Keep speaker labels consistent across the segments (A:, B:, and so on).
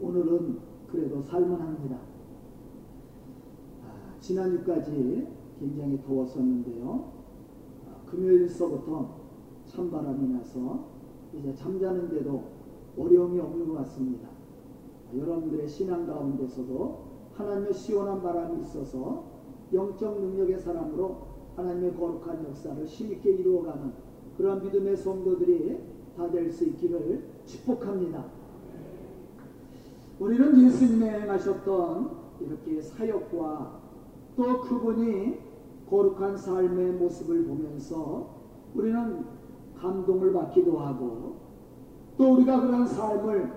A: 오늘은 그래도 살만합니다. 아, 지난주까지 굉장히 더웠었는데요. 아, 금요일서부터 찬바람이 나서 이제 잠자는데도 어려움이 없는 것 같습니다. 아, 여러분들의 신앙 가운데서도 하나님의 시원한 바람이 있어서 영적 능력의 사람으로 하나님의 거룩한 역사를 힘있게 이루어가는 그런 믿음의 성도들이 다 될 수 있기를 축복합니다. 우리는 예수님의 행하셨던 이렇게 사역과 또 그분이 거룩한 삶의 모습을 보면서 우리는 감동을 받기도 하고 또 우리가 그런 삶을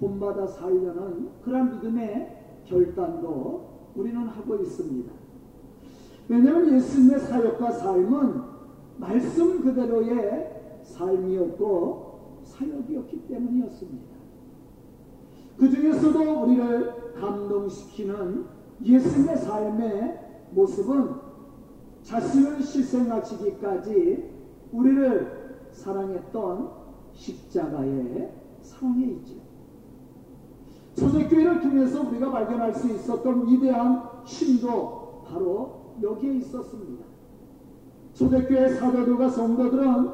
A: 본받아 살려는 그런 믿음의 결단도 우리는 하고 있습니다. 왜냐하면 예수님의 사역과 삶은 말씀 그대로의 삶이었고 사역이었기 때문이었습니다. 그 중에서도 우리를 감동시키는 예수님의 삶의 모습은 자신을 희생하시기까지 우리를 사랑했던 십자가의 사랑에 있죠. 초대교회를 통해서 우리가 발견할 수 있었던 위대한 힘도 바로 여기에 있었습니다. 초대교회 사도들과 성도들은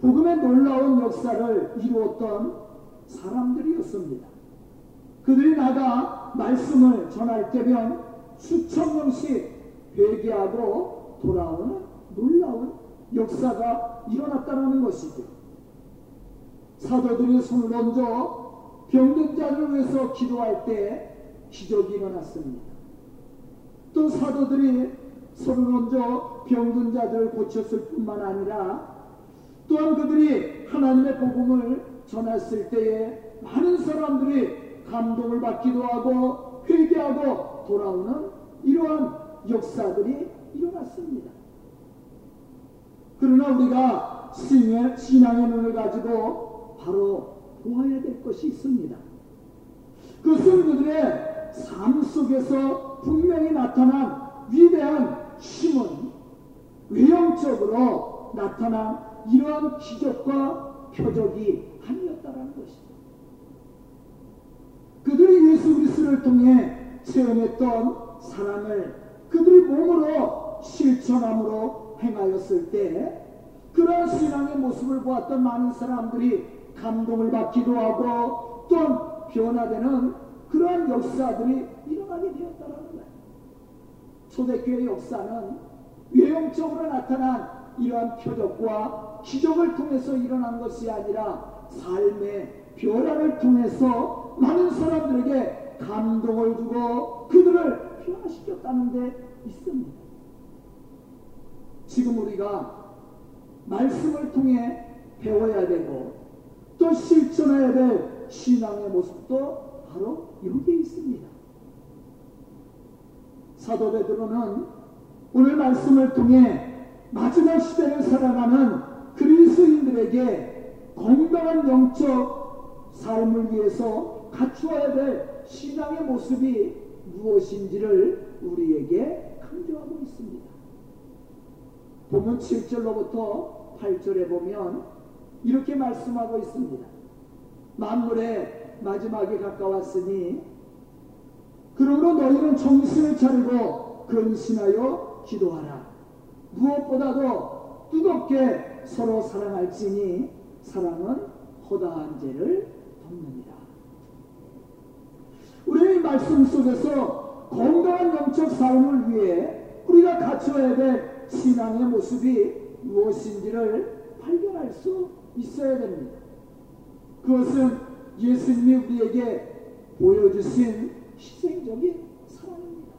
A: 복음의 놀라운 역사를 이루었던 사람들이었습니다. 그들이 나가 말씀을 전할 때면 수천 명씩 회개하고 돌아오는 놀라운 역사가 일어났다는 것이죠. 사도들이 손을 얹어 병든 자를 위해서 기도할 때 기적이 일어났습니다. 또 사도들이 손을 얹어 병든 자들을 고쳤을 뿐만 아니라 또한 그들이 하나님의 복음을 전했을 때에 많은 사람들이 감동을 받기도 하고 회개하고 돌아오는 이러한 역사들이 일어났습니다. 그러나 우리가 신의, 신앙의 눈을 가지고 바로 보아야 될 것이 있습니다. 그것은 그들의 삶 속에서 분명히 나타난 위대한 힘은 외형적으로 나타난 이러한 기적과 표적이 아니었다라는 것이죠. 그들이 예수 그리스도를 통해 체험했던 사랑을 그들이 몸으로 실천함으로 행하였을 때 그러한 신앙의 모습을 보았던 많은 사람들이 감동을 받기도 하고 또 변화되는 그러한 역사들이 일어나게 되었다는 거예요. 초대교회 역사는 외형적으로 나타난 이러한 표적과 기적을 통해서 일어난 것이 아니라 삶의 변화를 통해서 많은 사람들에게 감동을 주고 그들을 변화시켰다는 데 있습니다. 지금 우리가 말씀을 통해 배워야 되고 또 실천해야 될 신앙의 모습도 바로 여기에 있습니다. 사도 베드로는 오늘 말씀을 통해 마지막 시대를 살아가는 그리스인들에게 건강한 영적 삶을 위해서 갖추어야 될 신앙의 모습이 무엇인지를 우리에게 강조하고 있습니다. 본문 7절로부터 8절에 보면 이렇게 말씀하고 있습니다. 만물의 마지막이 가까웠으니 그러므로 너희는 정신을 차리고 근신하여 기도하라. 무엇보다도 뜨겁게 서로 사랑할지니 사랑은 허다한 죄를 덮느니라. 우리의 말씀 속에서 건강한 영적 삶을 위해 우리가 갖춰야 될 신앙의 모습이 무엇인지를 발견할 수 있어야 됩니다. 그것은 예수님이 우리에게 보여주신 희생적인 사랑입니다.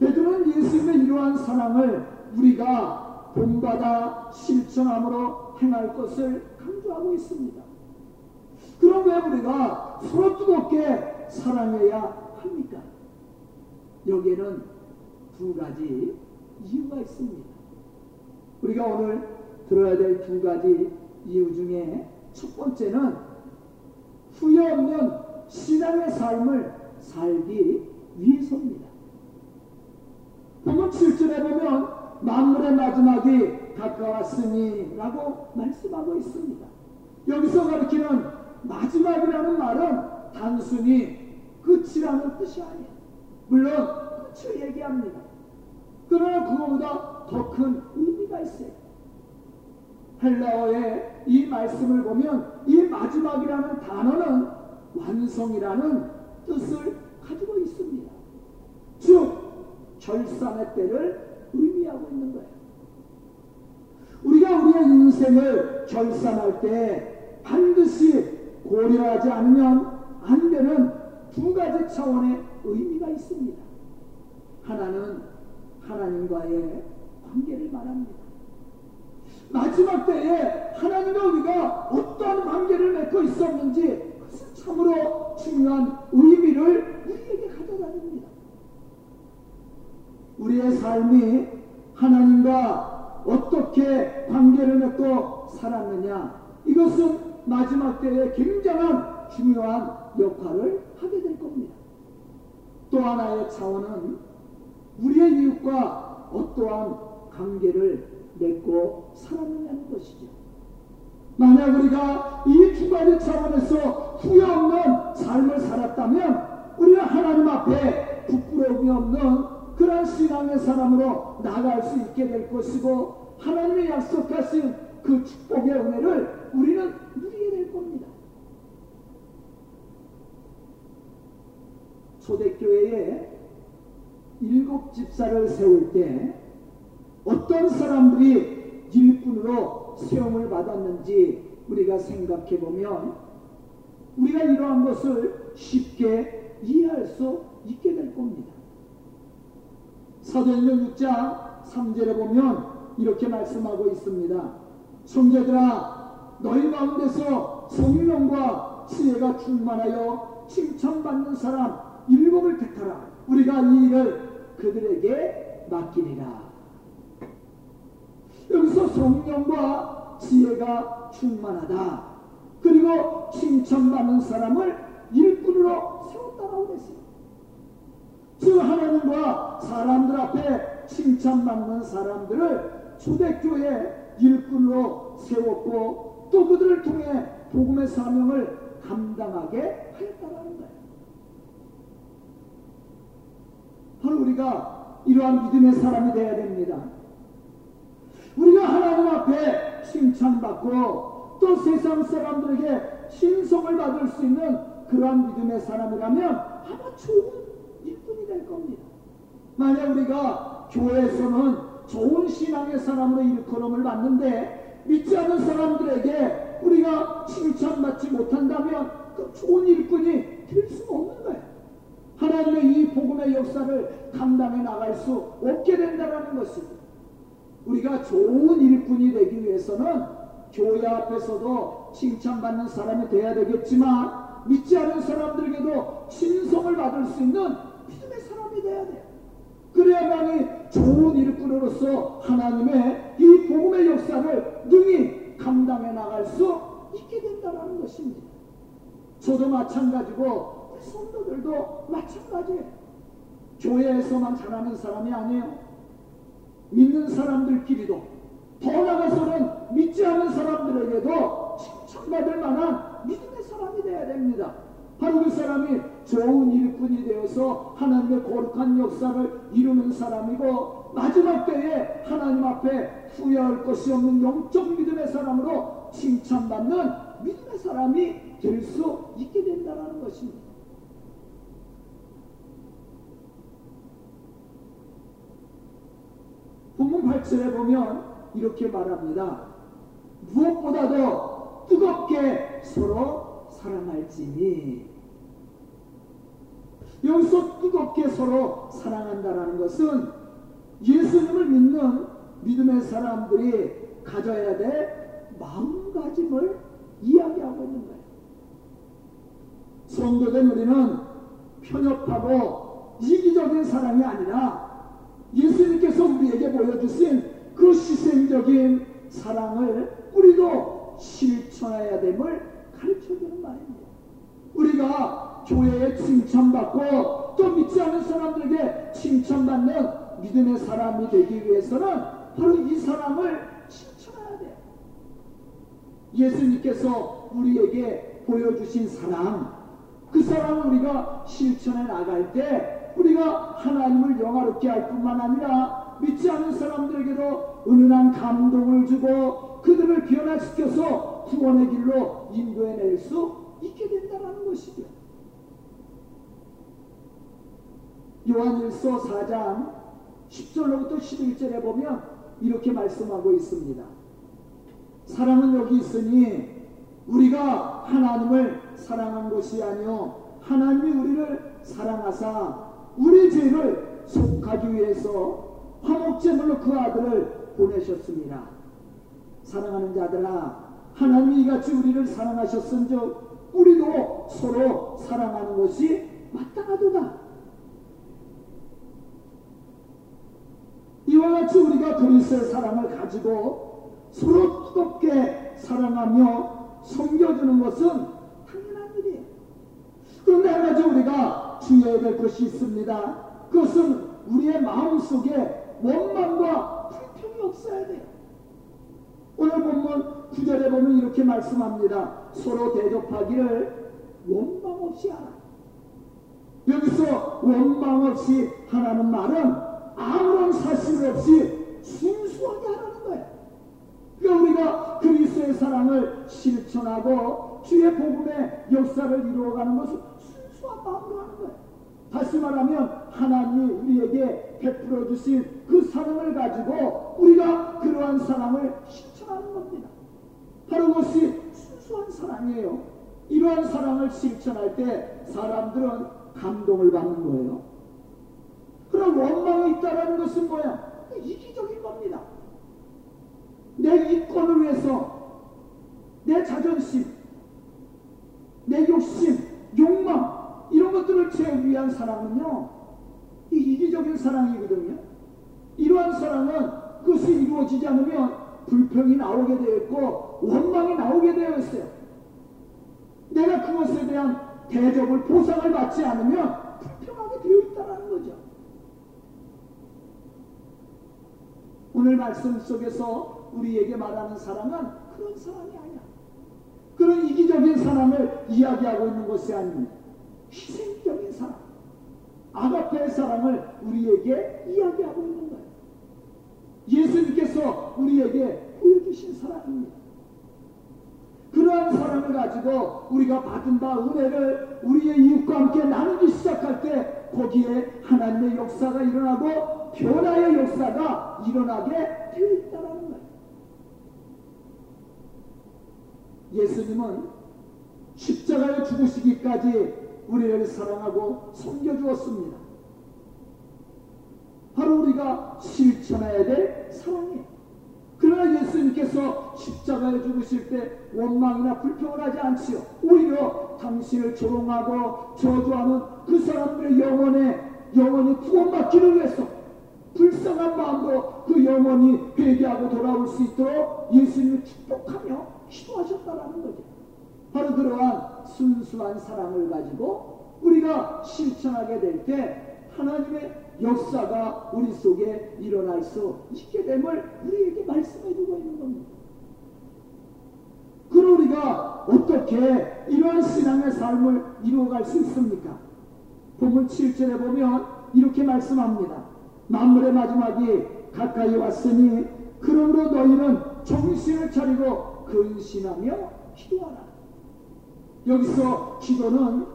A: 베드로는 예수님의 이러한 사랑을 우리가 본받아 실천함으로 행할 것을 강조하고 있습니다. 그럼 왜 우리가 서로 뜨겁게 사랑해야 합니까? 여기에는 두 가지 이유가 있습니다. 우리가 오늘 들어야 될 두 가지 이유 중에 첫 번째는 후회 없는 신앙의 삶을 살기 위해서입니다. 본문 7절에 보면 만물의 마지막이 가까웠으니 라고 말씀하고 있습니다. 여기서 마지막 마지막이라는 말은 단순히 끝이라는 뜻이 아니에요. 물론 끝을 얘기합니다. 그러나 그거보다 더 큰 의미가 있어요. 헬라어의 이 말씀을 보면 이 마지막이라는 단어는 완성이라는 뜻을 가지고 있습니다. 즉 결산의 때를 의미하고 있는 거예요. 우리가 우리의 인생을 결산할 때 반드시 고려하지 않으면 안 되는 두 가지 차원의 의미가 있습니다. 하나는 하나님과의 관계를 말합니다. 마지막 때에 하나님과 우리가 어떠한 관계를 맺고 있었는지 그것은 참으로 중요한 의미를 우리에게. 우리의 삶이 하나님과 어떻게 관계를 맺고 살았느냐 이것은 마지막 때에 굉장한 중요한 역할을 하게 될 겁니다. 또 하나의 차원은 우리의 이웃과 어떠한 관계를 맺고 살았느냐는 것이죠. 만약 우리가 이 두 가지 차원에서 후회 없는 삶을 살았다면 우리는 하나님 앞에 부끄러움이 없는 그런 신앙의 사람으로 나갈 수 있게 될 것이고 하나님의 약속하신 그 축복의 은혜를 우리는 누리게 될 겁니다. 초대교회에 일곱 집사를 세울 때 어떤 사람들이 일꾼으로 세움을 받았는지 우리가 생각해 보면 우리가 이러한 것을 쉽게 이해할 수 있게 될 겁니다. 사도행전 6장 3절에 보면 이렇게 말씀하고 있습니다. 성제들아 너희 가운데서 성령과 지혜가 충만하여 칭찬받는 사람 일곱을 택하라. 우리가 이 일을 그들에게 맡기리라. 여기서 성령과 지혜가 충만하다. 그리고 칭찬받는 사람을 일꾼으로 세웠다라고 그랬어요. 즉 하나님과 사람들 앞에 칭찬받는 사람들을 초대교회 일꾼으로 세웠고 또 그들을 통해 복음의 사명을 감당하게 하였다는 거예요. 바로 우리가 이러한 믿음의 사람이 되어야 됩니다. 우리가 하나님 앞에 칭찬받고 또 세상 사람들에게 신성을 받을 수 있는 그러한 믿음의 사람이라면 아마 좋은 될 겁니다. 만약 우리가 교회에서는 좋은 신앙의 사람으로 일컬음을 받는데 믿지 않는 사람들에게 우리가 칭찬받지 못한다면 그 좋은 일꾼이 될수 없는 거예요. 하나님의 이 복음의 역사를 감당해 나갈 수 없게 된다는 것입니다. 우리가 좋은 일꾼이 되기 위해서는 교회 앞에서도 칭찬받는 사람이 돼야 되겠지만 믿지 않은 사람들에게도 신성을 받을 수 있는 사람이 돼야 돼요. 그래야만이 좋은 일꾼으로서 하나님의 이 복음의 역사를 능히 감당해 나갈 수 있게 된다는 것입니다. 저도 마찬가지고 우리 성도들도 마찬가지예요. 교회에서만 잘하는 사람이 아니에요. 믿는 사람들끼리도 더 나아가서는 믿지 않는 사람들에게도 칭찬받을 만한 믿음의 사람이 되어야 됩니다. 바로 그 사람이 좋은 일꾼이 되어서 하나님의 거룩한 역사를 이루는 사람이고 마지막 때에 하나님 앞에 후회할 것이 없는 영적 믿음의 사람으로 칭찬받는 믿음의 사람이 될 수 있게 된다는 것입니다. 본문 8절에 보면 이렇게 말합니다. 무엇보다도 뜨겁게 서로 사랑할지니 여기서 뜨겁게 서로 사랑한다라는 것은 예수님을 믿는 믿음의 사람들이 가져야 될 마음가짐을 이야기하고 있는 거예요. 성도된 우리는 편협하고 이기적인 사랑이 아니라 예수님께서 우리에게 보여주신 그 희생적인 사랑을 우리도 실천해야 됨을 가르쳐주는 말입니다. 우리가 교회에 칭찬받고 또 믿지 않는 사람들에게 칭찬받는 믿음의 사람이 되기 위해서는 바로 이 사랑을 실천해야 돼요. 예수님께서 우리에게 보여주신 사랑, 그 사랑을 우리가 실천해 나갈 때 우리가 하나님을 영화롭게 할 뿐만 아니라 믿지 않는 사람들에게도 은은한 감동을 주고 그들을 변화시켜서 구원의 길로 인도해낼 수 있게 된다는 것이죠. 요한일서 4장 10절로부터 11절에 보면 이렇게 말씀하고 있습니다. 사랑은 여기 있으니 우리가 하나님을 사랑한 것이 아니요 하나님이 우리를 사랑하사 우리 죄를 속하기 위해서 화목제물로 그 아들을 보내셨습니다. 사랑하는 자들아 하나님이 이같이 우리를 사랑하셨은즉 우리도 서로 사랑하는 것이 마땅하도다. 이와 같이 우리가 그리스도의 사랑을 가지고 서로 뜨겁게 사랑하며 섬겨주는 것은 당연한 일이에요. 그런데 한 가지 우리가 주의해야 될 것이 있습니다. 그것은 우리의 마음속에 원망과 불평이 없어야 돼요. 오늘 본문 9절에 보면 이렇게 말씀합니다. 서로 대접하기를 원망 없이 하라. 여기서 원망 없이 하라는 말은 아무런 사실 없이 순수하게 하라는 거예요. 그러니까 우리가 그리스도의 사랑을 실천하고 주의 복음의 역사를 이루어가는 것은 순수한 마음으로 하는 거예요. 다시 말하면 하나님이 우리에게 베풀어 주신 그 사랑을 가지고 우리가 그러한 사랑을 실천하는 겁니다. 바로 그것이 순수한 사랑이에요. 이러한 사랑을 실천할 때 사람들은 감동을 받는 거예요. 그런 원망이 있다는 것은 뭐야? 이기적인 겁니다. 내 이권을 위해서 내 자존심, 내 욕심, 욕망 이런 것들을 채우기 위한 사랑은요 이 이기적인 사랑이거든요. 이러한 사랑은 그것이 이루어지지 않으면 불평이 나오게 되어 있고 원망이 나오게 되어 있어요. 내가 그것에 대한 대접을 보상을 받지 않으면 불평하게 되어 있다는 거죠. 오늘 말씀 속에서 우리에게 말하는 사랑은 그런 사랑이 아니야. 그런 이기적인 사랑을 이야기하고 있는 것이 아닙니다. 희생적인 사랑, 아가페의 사랑을 우리에게 이야기하고 있는 거예요. 예수님께서 우리에게 보여주신 사랑입니다. 그러한 사랑을 가지고 우리가 받은 바 은혜를 우리의 이웃과 함께 나누기 시작할 때 거기에 하나님의 역사가 일어나고 변화의 역사가 일어나게 되어 있다는 거예요. 예수님은 십자가에 죽으시기까지 우리를 사랑하고 섬겨주었습니다. 바로 우리가 실천해야 될 사랑이에요. 그러나 예수님께서 십자가에 죽으실 때 원망이나 불평을 하지 않지요. 오히려 당신을 조롱하고 저주하는 그 사람들의 영혼에 영혼이 구원받기를 위해서 불쌍한 마음으로 그 영혼이 회개하고 돌아올 수 있도록 예수님을 축복하며 기도하셨다라는 거죠. 바로 그러한 순수한 사랑을 가지고 우리가 실천하게 될 때 하나님의 역사가 우리 속에 일어날 수 있게 됨을 우리에게 말씀해 주고 있는 겁니다. 그럼 우리가 어떻게 이러한 신앙의 삶을 이루어갈 수 있습니까? 본문 7절에 보면 이렇게 말씀합니다. 만물의 마지막이 가까이 왔으니 그러므로 너희는 정신을 차리고 근신하며 기도하라. 여기서 기도는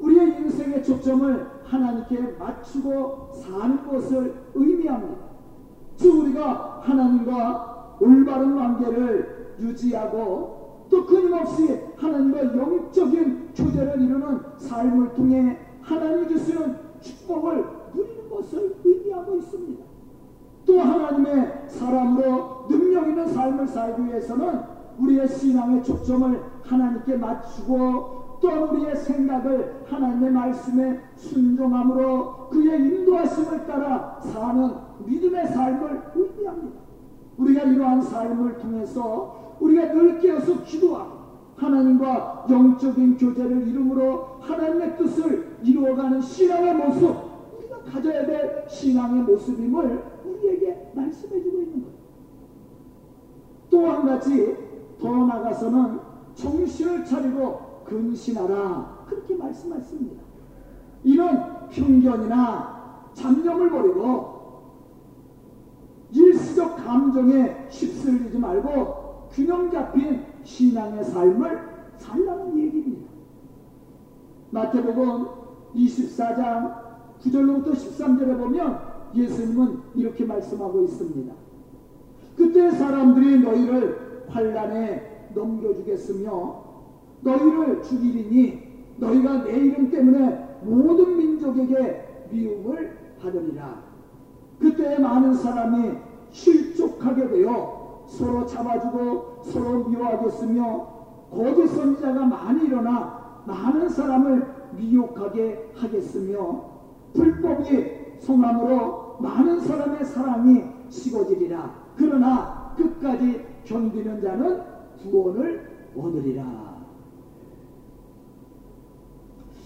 A: 우리의 인생의 초점을 하나님께 맞추고 사는 것을 의미합니다. 즉 우리가 하나님과 올바른 관계를 유지하고 또 끊임없이 하나님과 영적인 교제를 이루는 삶을 통해 하나님이 주시는 축복을 것을 의미하고 있습니다. 또 하나님의 사람으로 능력 있는 삶을 살기 위해서는 우리의 신앙의 초점을 하나님께 맞추고 또한 우리의 생각을 하나님의 말씀에 순종함으로 그의 인도하심을 따라 사는 믿음의 삶을 의미합니다. 우리가 이러한 삶을 통해서 우리가 늘 깨어서 기도하고 하나님과 영적인 교제를 이름으로 하나님의 뜻을 이루어가는 신앙의 모습 가 가져야 될 신앙의 모습임을 우리에게 말씀해 주고 있는 거예요. 또한 가지 더 나가서는 정신을 차리고 근신하라 그렇게 말씀하십니다. 이런 편견이나 잡념을 버리고 일시적 감정에 휩쓸리지 말고 균형 잡힌 신앙의 삶을 살라는 얘기입니다. 마태복음 24장 9절로부터 13절에 보면 예수님은 이렇게 말씀하고 있습니다. 그때 사람들이 너희를 환란에 넘겨주겠으며 너희를 죽이리니 너희가 내 이름 때문에 모든 민족에게 미움을 받으리라. 그때 많은 사람이 실족하게 되어 서로 잡아주고 서로 미워하겠으며 거짓 선지자가 많이 일어나 많은 사람을 미혹하게 하겠으며 불법이 성함으로 많은 사람의 사랑이 식어지리라. 그러나 끝까지 견디는 자는 구원을 얻으리라.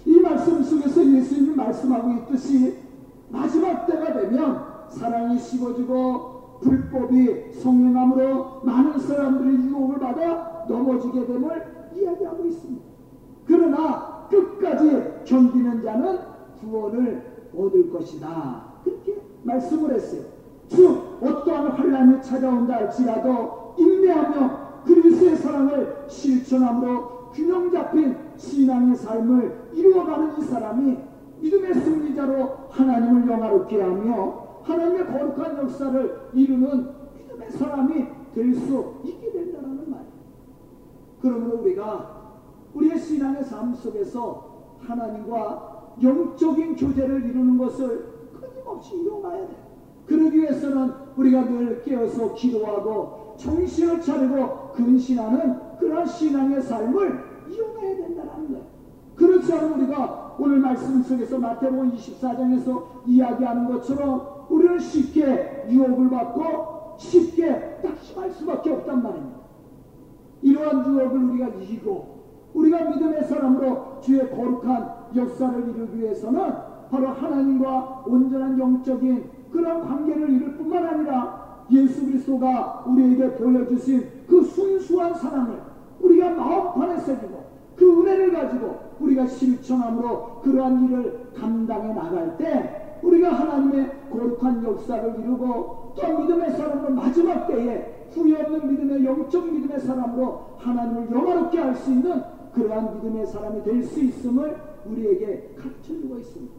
A: 이 말씀 속에서 예수님이 말씀하고 있듯이 마지막 때가 되면 사랑이 식어지고 불법이 성행함으로 많은 사람들이 유혹을 받아 넘어지게 됨을 이야기하고 있습니다. 그러나 끝까지 견디는 자는 구원을 얻을 것이다. 그렇게 말씀을 했어요. 즉 어떠한 환란이 찾아온다 할지라도 인내하며 그리스의 사랑을 실천함으로 균형 잡힌 신앙의 삶을 이루어가는 이 사람이 믿음의 승리자로 하나님을 영화롭게 하며 하나님의 거룩한 역사를 이루는 믿음의 사람이 될 수 있게 된다는 말이에요. 그러므로 우리가 우리의 신앙의 삶 속에서 하나님과 영적인 교제를 이루는 것을 끊임없이 이루어가야 돼요. 그러기 위해서는 우리가 늘 깨어서 기도하고 정신을 차리고 근신하는 그런 신앙의 삶을 이용해야 된다는 거예요. 그렇지 않으면 우리가 오늘 말씀 속에서 마태복음 24장에서 이야기하는 것처럼 우리는 쉽게 유혹을 받고 쉽게 낙심할 수밖에 없단 말입니다. 이러한 유혹을 우리가 이기고 우리가 믿음의 사람으로 주의 거룩한 역사를 이루기 위해서는 바로 하나님과 온전한 영적인 그런 관계를 이룰 뿐만 아니라 예수 그리스도가 우리에게 보여주신 그 순수한 사랑을 우리가 마음판에 새기고 그 은혜를 가지고 우리가 실천함으로 그러한 일을 감당해 나갈 때 우리가 하나님의 거룩한 역사를 이루고 또 믿음의 사람으로 마지막 때에 후회 없는 믿음의 영적 믿음의 사람으로 하나님을 영화롭게 할 수 있는 그러한 믿음의 사람이 될 수 있음을 우리에게 가르쳐 주고 있습니다.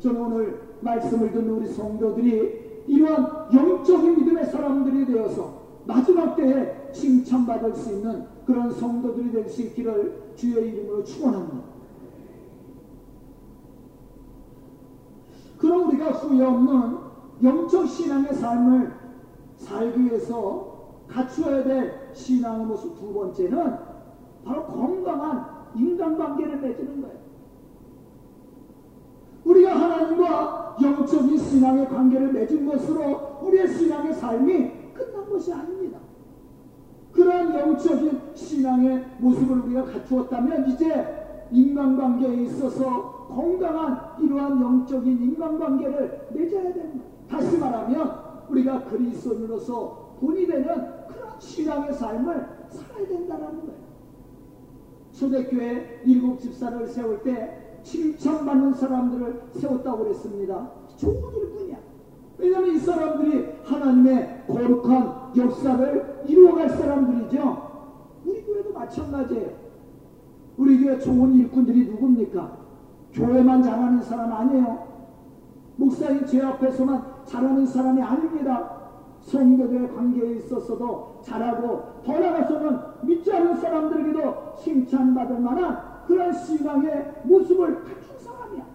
A: 저는 오늘 말씀을 듣는 우리 성도들이 이러한 영적인 믿음의 사람들이 되어서 마지막 때에 칭찬받을 수 있는 그런 성도들이 될 수 있기를 주의 이름으로 축원합니다. 그럼 우리가 후회 없는 영적 신앙의 삶을 살기 위해서 갖추어야 될 신앙의 모습 두 번째는 바로 건강한 인간관계를 맺는 거예요. 우리가 하나님과 영적인 신앙의 관계를 맺은 것으로 우리의 신앙의 삶이 끝난 것이 아닙니다. 그러한 영적인 신앙의 모습을 우리가 갖추었다면 이제 인간관계에 있어서 건강한 이러한 영적인 인간관계를 맺어야 됩니다. 다시 말하면 우리가 그리스도인으로서 본이 되는 그런 신앙의 삶을 살아야 된다는 거예요. 초대교회 일곱 집사를 세울 때 칭찬받는 사람들을 세웠다고 그랬습니다. 좋은 일뿐이야. 왜냐하면 이 사람들이 하나님의 거룩한 역사를 이루어갈 사람들이죠. 우리 교회도 마찬가지예요. 우리 교회 좋은 일꾼들이 누굽니까? 교회만 잘하는 사람 아니에요. 목사님 제 앞에서만 잘하는 사람이 아닙니다. 성도들의 관계에 있어서도 잘하고 더 나아가서는 믿지 않는 사람들에게도 칭찬받을 만한 그런 신앙의 모습을 갖춘 사람이야.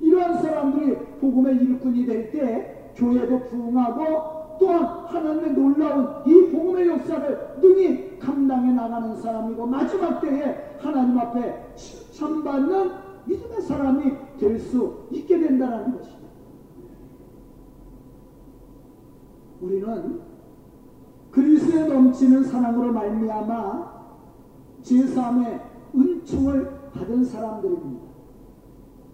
A: 이러한 사람들이 복음의 일꾼이 될 때 교회도 부흥하고 또한 하나님의 놀라운 이 복음의 역사를 능히 감당해 나가는 사람이고 마지막 때에 하나님 앞에 칭찬받는 믿음의 사람이 될 수 있게 된다는 것입니다. 우리는 그리스도의 넘치는 사랑으로 말미암아 제3의 은총을 받은 사람들입니다.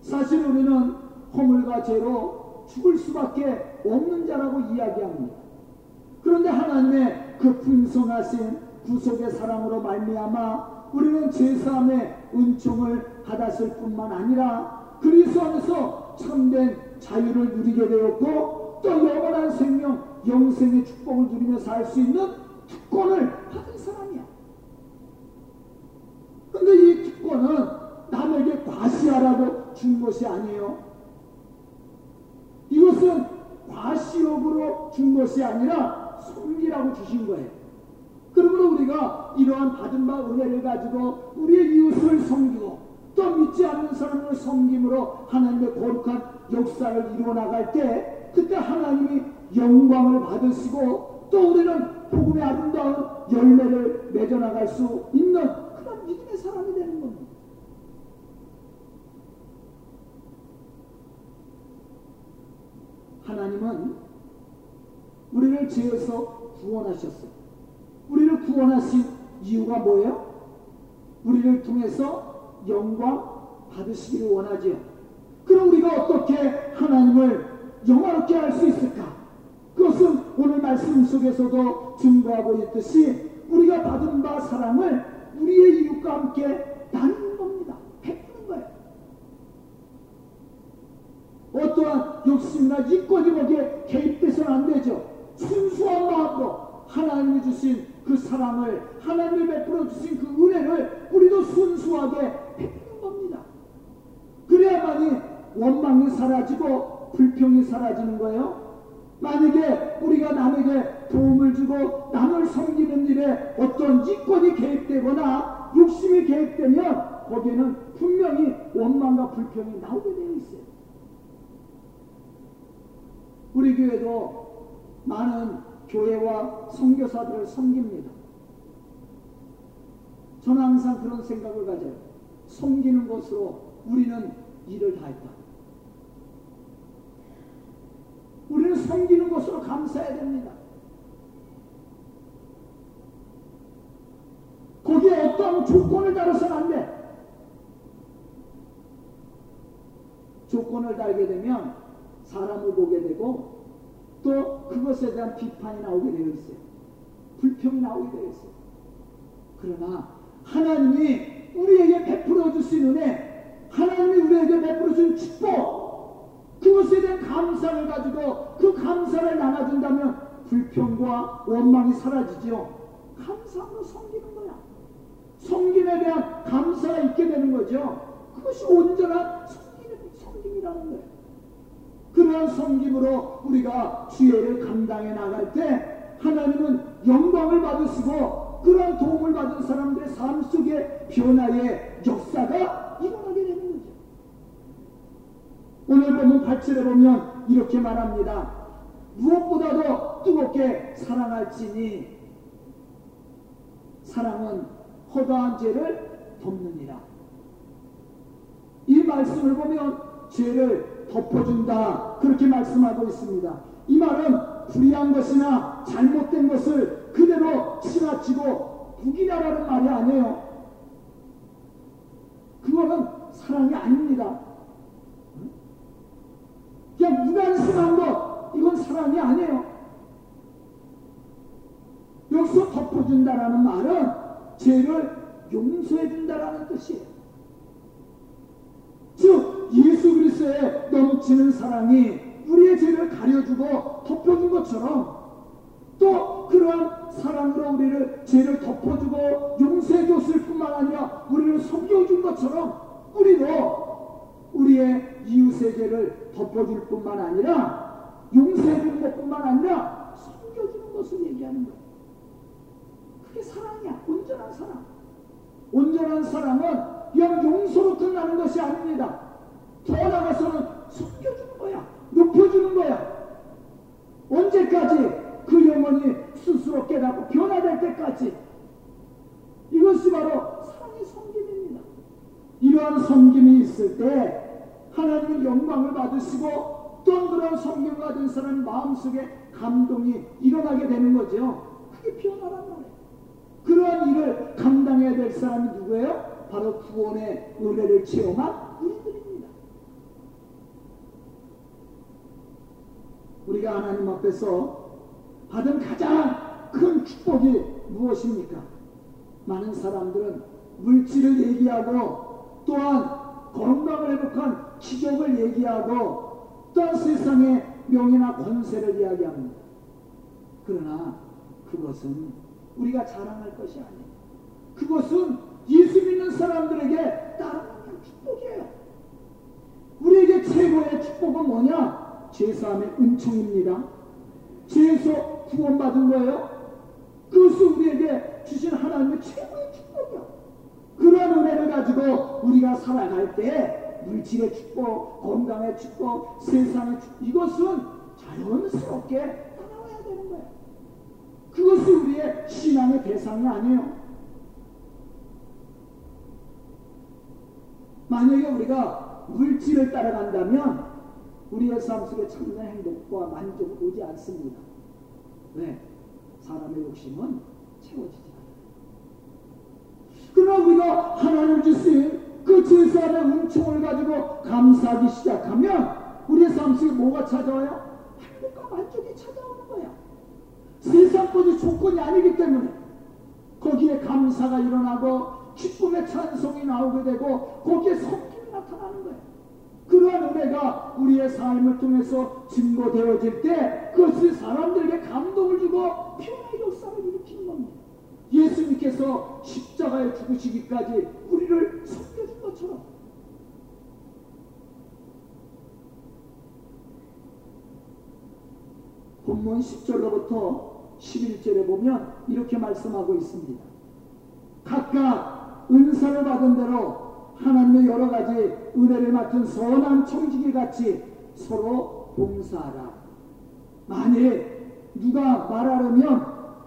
A: 사실 우리는 허물과 죄로 죽을 수밖에 없는 자라고 이야기합니다. 그런데 하나님의 그 풍성하신 구속의 사랑으로 말미암아 우리는 제3의 은총을 받았을 뿐만 아니라 그리스도 안에서 참된 자유를 누리게 되었고 또 영원한 생명, 영생의 축복을 누리며 살 수 있는 특권을 받은 사람이야. 근데 이 특권은 남에게 과시하라고 준 것이 아니에요. 이것은 과시욕으로 준 것이 아니라 섬기라고 주신 거예요. 그러므로 우리가 이러한 받은 바 은혜를 가지고 우리의 이웃을 섬기고 또 믿지 않는 사람을 섬김으로 하나님의 거룩한 역사를 이루어 나갈 때 그때 하나님이 영광을 받으시고 또 우리는 복음의 아름다운 열매를 맺어나갈 수 있는 그런 믿음의 사람이 되는 겁니다. 하나님은 우리를 죄에서 구원하셨어요. 우리를 구원하신 이유가 뭐예요? 우리를 통해서 영광 받으시기를 원하지요. 그럼 우리가 어떻게 하나님을 영화롭게 할 수 있을까? 그것은 오늘 말씀 속에서도 증거하고 있듯이 우리가 받은 바 사랑을 우리의 이웃과 함께 나누는 겁니다. 베푸는 거예요. 어떠한 욕심이나 이권이 거기에 개입돼서는 안 되죠. 순수한 마음으로 하나님이 주신 그 사랑을 하나님이 베풀어 주신 그 은혜를 우리도 순수하게 베푸는 겁니다. 그래야만이 원망이 사라지고 불평이 사라지는 거예요. 만약에 우리가 남에게 도움을 주고 남을 섬기는 일에 어떤 이권이 개입되거나 욕심이 개입되면 거기에는 분명히 원망과 불평이 나오게 되어 있어요. 우리 교회도 많은 교회와 선교사들을 섬깁니다. 저는 항상 그런 생각을 가져요. 섬기는 것으로 우리는 일을 다 했다. 우리는 섬기는 것으로 감사해야 됩니다. 거기에 어떤 조건을 달아서는 안 돼. 조건을 달게 되면 사람을 보게 되고 또 그것에 대한 비판이 나오게 되어 있어요. 불평이 나오게 되어 있어요. 그러나 하나님이 우리에게 베풀어 주신 은혜, 하나님이 우리에게 베풀어 주신 축복, 그것에 대한 감사를 가지고 그 감사를 나눠준다면 불평과 원망이 사라지죠. 감사로 섬기는 거야. 섬김에 대한 감사가 있게 되는 거죠. 그것이 온전한 섬김 이라는 거예요. 그러한 섬김으로 우리가 주의를 감당해 나갈 때 하나님은 영광을 받으시고 그러한 도움을 받은 사람들의 삶 속에 변화의 역사가 거죠. 오늘 보면 8절에 보면 이렇게 말합니다. 무엇보다도 뜨겁게 사랑할지니 사랑은 허다한 죄를 덮느니라. 이 말씀을 보면 죄를 덮어준다. 그렇게 말씀하고 있습니다. 이 말은 불의한 것이나 잘못된 것을 그대로 치라치고 북이라라는 말이 아니에요. 그거는 사랑이 아닙니다. 그냥 무관심한 것, 이건 사랑이 아니에요. 여기서 덮어준다라는 말은 죄를 용서해준다라는 뜻이에요. 즉, 예수 그리스도의 넘치는 사랑이 우리의 죄를 가려주고 덮어준 것처럼 또 그러한 사랑으로 우리를 죄를 덮어주고 용서해줬을 뿐만 아니라 우리를 섬겨준 것처럼 우리도 우리의 이웃의 죄를 덮어줄 뿐만 아니라 용서해주는 것뿐만 아니라 섬겨주는 것을 얘기하는 거예요. 그게 사랑이야. 온전한 사랑. 온전한 사랑은 그냥 용서로 끝나는 것이 아닙니다. 더 나가서는 섬겨주는 거야. 높여주는 거야. 언제까지 그 영혼이 스스로 깨닫고 변화될 때까지 이것이 바로 사랑의 섬김입니다. 이러한 섬김이 있을 때 하나님의 영광을 받으시고 또 그런 섬김 받은 사람 마음속에 감동이 일어나게 되는 거죠. 그게 변화란 말이에요. 그러한 일을 감당해야 될 사람이 누구예요? 바로 구원의 은혜를 체험한 우리들입니다. 우리가 하나님 앞에서 받은 가장 큰 축복이 무엇입니까? 많은 사람들은 물질을 얘기하고 또한 건강을 회복한 기적을 얘기하고 또한 세상의 명예나 권세를 이야기합니다. 그러나 그것은 우리가 자랑할 것이 아니에요. 그것은 예수 믿는 사람들에게 따르는 축복이에요. 우리에게 최고의 축복은 뭐냐? 죄사함의 은총입니다. 죄에서 구원받은 거예요. 그것은 우리에게 주신 하나님의 최고의 축복이야. 그러한 은혜를 가지고 우리가 살아갈 때 물질의 축복, 건강의 축복, 세상의 축복 이것은 자연스럽게 따라와야 되는 거예요. 그것이 우리의 신앙의 대상이 아니에요. 만약에 우리가 물질을 따라간다면 우리의 삶 속에 참된 행복과 만족은 오지 않습니다. 왜? 사람의 욕심은 채워지지 않아요. 그러나 우리가 하나님 주신 그 제사의 은총을 가지고 감사하기 시작하면 우리의 삶 속에 뭐가 찾아와요? 행복과 만족이 찾아오는 거야. 세상 것이 조건이 아니기 때문에 거기에 감사가 일어나고 기쁨의 찬송이 나오게 되고 거기에 성품이 나타나는 거예요. 그러한 은혜가 우리의 삶을 통해서 증거되어질 때 그것이 사람들에게 감동을 주고 피어나의 역사를 일으키는 겁니다. 예수님께서 십자가에 죽으시기까지 우리를 것처럼 본문 10절로부터 11절에 보면 이렇게 말씀하고 있습니다. 각각 은사를 받은 대로 하나님의 여러 가지 은혜를 맡은 선한 청지기 같이 서로 봉사하라. 만일 누가 말하려면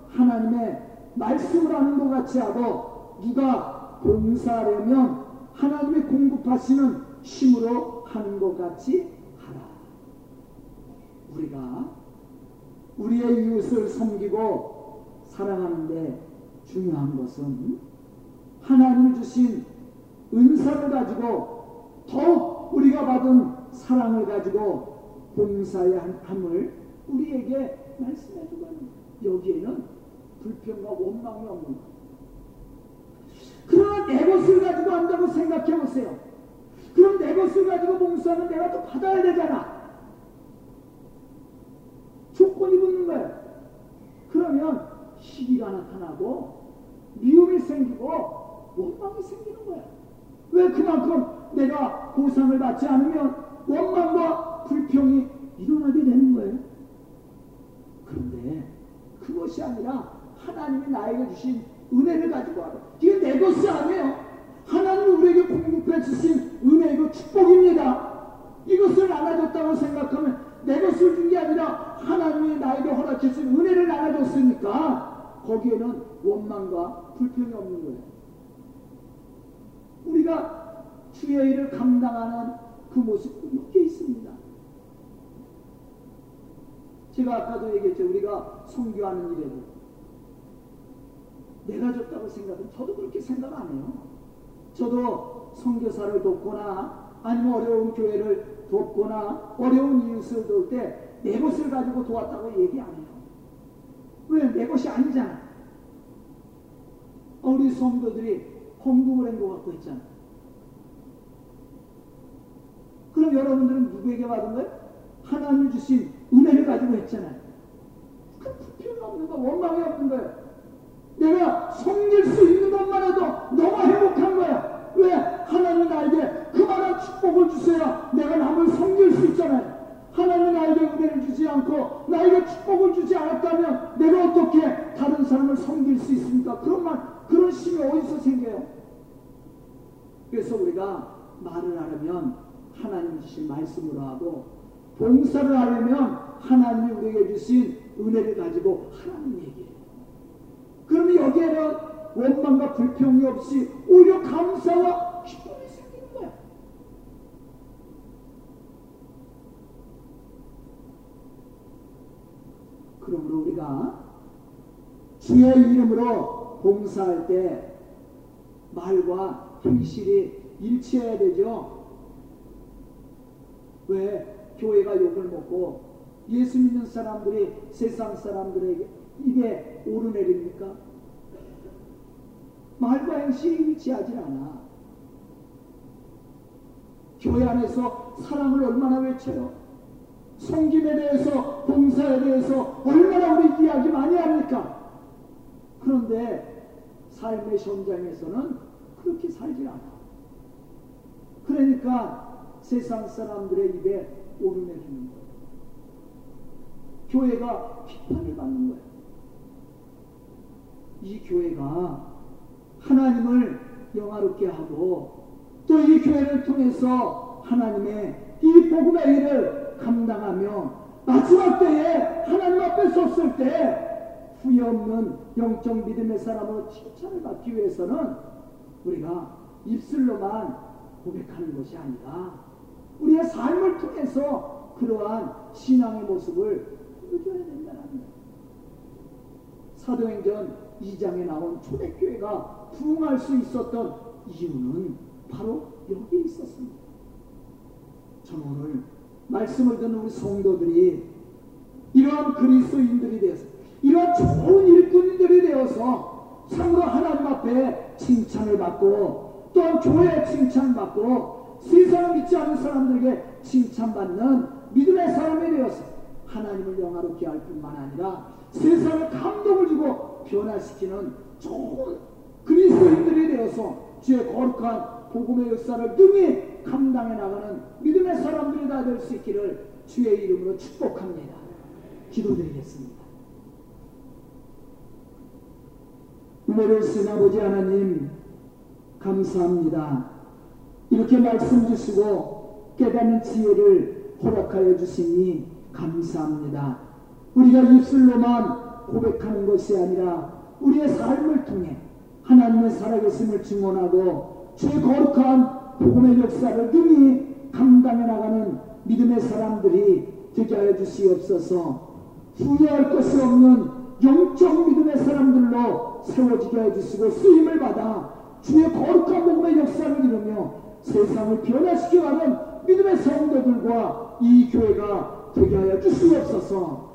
A: 하나님의 말씀을 하는 것 같이 하고 누가 봉사하려면 하나님의 공급하시는 힘으로 하는 것 같이 하라. 우리가 우리의 이웃을 섬기고 사랑하는데 중요한 것은 하나님 주신 은사를 가지고 더욱 우리가 받은 사랑을 가지고 봉사의 함을 우리에게 말씀해 주고 여기에는 불평과 원망이 없는 것. 그러나 내 것을 가지고 한다고 생각해 보세요. 그럼 내 것을 가지고 봉사는 내가 또 받아야 되잖아. 조건이 붙는 거예요. 그러면 시기가 나타나고 미움이 생기고 원망이 생기는 거야. 왜 그만큼 내가 보상을 받지 않으면 원망과 불평이 일어나게 되는 거예요. 그런데 그것이 아니라 하나님이 나에게 주신 은혜를 가지고 하라. 이게 내 것이 아니에요. 하나님이 우리에게 공급해 주신 은혜이고 축복입니다. 이것을 나눠줬다고 생각하면 내 것을 준 게 아니라 하나님이 나에게 허락해 준 은혜를 나눠줬으니까 거기에는 원망과 불평이 없는 거예요. 우리가 주의 일을 감당하는 그 모습이 여기에 있습니다. 제가 아까도 얘기했죠. 우리가 성교하는 일에도 내가 줬다고 생각은 저도 그렇게 생각 안 해요. 저도 성교사를 돕거나 아니면 어려운 교회를 돕거나 어려운 이웃을 도울 때 내 것을 가지고 도왔다고 얘기 안 해요. 왜? 내 것이 아니잖아. 우리 성도들이 헌금을 한 것 같고 했잖아. 그럼 여러분들은 누구에게 받은 거예요? 하나님 주신 은혜를 가지고 했잖아요. 그 불평이 없는 거, 원망이 없는 거예요. 내가 섬길 수 있는 것만 해도 너무 행복한 거야. 왜? 하나님 나에게 그만한 축복을 주셔야 내가 남을 섬길 수 있잖아요. 하나님 나에게 은혜를 주지 않고 나에게 축복을 주지 않았다면 내가 어떻게 다른 사람을 섬길 수 있습니까? 그런 말, 그런 심이 어디서 생겨요? 그래서 우리가 말을 하려면 하나님 주신 말씀으로 하고 봉사를 하려면 하나님이 우리에게 주신 은혜를 가지고 하나님 얘기해요. 그러면 여기에는 원망과 불평이 없이 오히려 감사와 기쁨이 생기는 거야. 그러므로 우리가 주의 이름으로 봉사할 때 말과 행실이 일치해야 되죠. 왜 교회가 욕을 먹고 예수 믿는 사람들이 세상 사람들에게 입에 오르내립니까? 말과 행실이 일치하지 않아. 교회 안에서 사랑을 얼마나 외쳐요? 성김에 대해서, 봉사에 대해서 얼마나 우리 이야기 많이 합니까? 그런데 삶의 현장에서는 그렇게 살지 않아. 그러니까 세상 사람들의 입에 오르내리는 거예요. 교회가 비판을 받는 거예요. 이 교회가 하나님을 영화롭게 하고 또 이 교회를 통해서 하나님의 이 복음의 일을 감당하며 마지막 때에 하나님 앞에 섰을 때 후회 없는 영적 믿음의 사람으로 칭찬을 받기 위해서는 우리가 입술로만 고백하는 것이 아니라 우리의 삶을 통해서 그러한 신앙의 모습을 보여줘야 된다는 거예요. 사도행전 2장에 나온 초대교회가 부흥할 수 있었던 이유는 바로 여기에 있었습니다. 저는 오늘 말씀을 듣는 우리 성도들이 이러한 그리스도인들이 되어서 이러한 좋은 일꾼들이 되어서 참으로 하나님 앞에 칭찬을 받고 또한 교회에 칭찬받고 세상을 믿지 않는 사람들에게 칭찬받는 믿음의 사람이 되어서 하나님을 영화롭게 할 뿐만 아니라 세상에 감동을 주고 변화시키는 좋은 그리스도인들이 되어서 주의 거룩한 복음의 역사를 능히 감당해 나가는 믿음의 사람들이 다 될 수 있기를 주의 이름으로 축복합니다. 기도드리겠습니다. 은혜로우신 아버지 하나님 감사합니다. 이렇게 말씀 주시고 깨닫는 지혜를 허락하여 주시니 감사합니다. 우리가 입술로만 고백하는 것이 아니라 우리의 삶을 통해 하나님의 살아계심을 증언하고 주의 거룩한 복음의 역사를 능히 감당해 나가는 믿음의 사람들이 되게 하여 주시옵소서. 후회할 것이 없는 영적 믿음의 사람들로 세워지게 해주시고 쓰임을 받아 주의 거룩한 복음의 역사를 이루며 세상을 변화시켜가는 믿음의 성도들과 이 교회가 되게 하여 주시옵소서